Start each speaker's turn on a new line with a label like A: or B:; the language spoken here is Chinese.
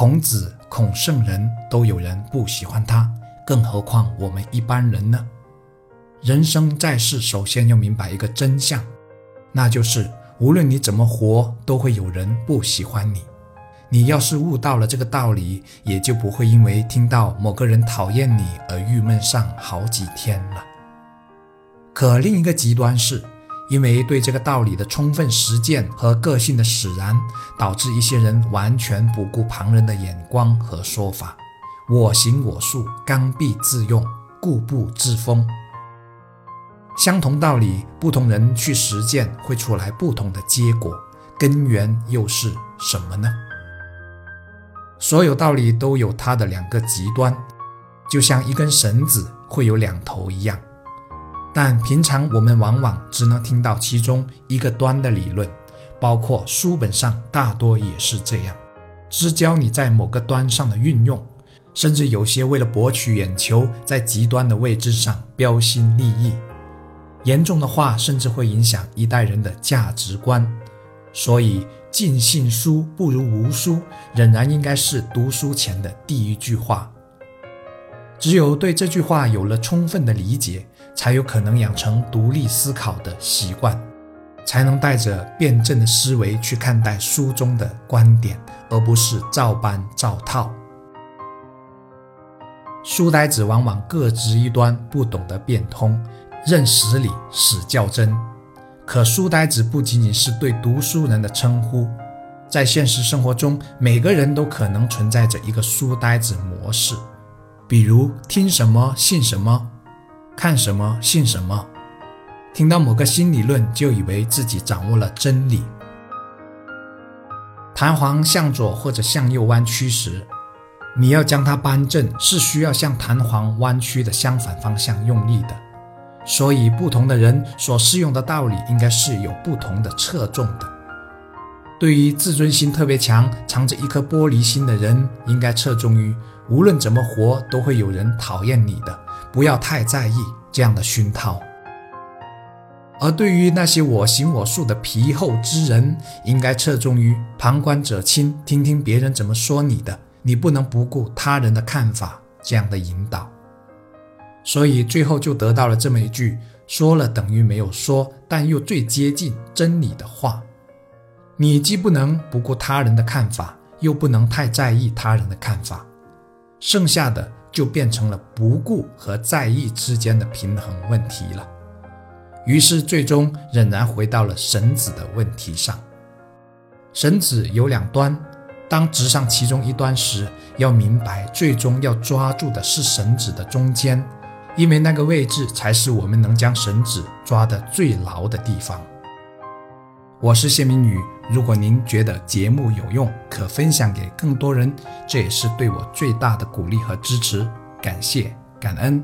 A: 孔子、孔圣人都有人不喜欢他，更何况我们一般人呢？人生在世，首先要明白一个真相，那就是无论你怎么活，都会有人不喜欢你。你要是悟到了这个道理，也就不会因为听到某个人讨厌你而郁闷上好几天了。可另一个极端是，因为对这个道理的充分实践和个性的使然，导致一些人完全不顾旁人的眼光和说法，我行我素，刚愎自用，固步自封。相同道理，不同人去实践，会出来不同的结果，根源又是什么呢？所有道理都有它的两个极端，就像一根绳子会有两头一样。但平常我们往往只能听到其中一个端的理论，包括书本上大多也是这样，只教你在某个端上的运用，甚至有些为了博取眼球，在极端的位置上标新立异。严重的话，甚至会影响一代人的价值观。所以。尽信书不如无书，仍然应该是读书前的第一句话。只有对这句话有了充分的理解，才有可能养成独立思考的习惯，才能带着辩证的思维去看待书中的观点，而不是照搬照套。书呆子往往各执一端，不懂得变通，认死理，死较真。可书呆子不仅仅是对读书人的称呼，在现实生活中，每个人都可能存在着一个书呆子模式，比如听什么信什么，看什么信什么，听到某个新理论就以为自己掌握了真理。弹簧向左或者向右弯曲时，你要将它扳正，是需要向弹簧弯曲的相反方向用力的。所以，不同的人所适用的道理应该是有不同的侧重的。对于自尊心特别强、藏着一颗玻璃心的人，应该侧重于无论怎么活都会有人讨厌你的，不要太在意这样的熏陶。而对于那些我行我素的皮厚之人，应该侧重于旁观者清，听听别人怎么说你的，你不能不顾他人的看法这样的引导。所以最后就得到了这么一句说了等于没有说，但又最接近真理的话：你既不能不顾他人的看法，又不能太在意他人的看法，剩下的就变成了不顾和在意之间的平衡问题了。于是最终仍然回到了绳子的问题上。绳子有两端，当直上其中一端时，要明白最终要抓住的是绳子的中间。因为那个位置才是我们能将绳子抓得最牢的地方。我是谢明宇，如果您觉得节目有用，可分享给更多人，这也是对我最大的鼓励和支持。感谢，感恩。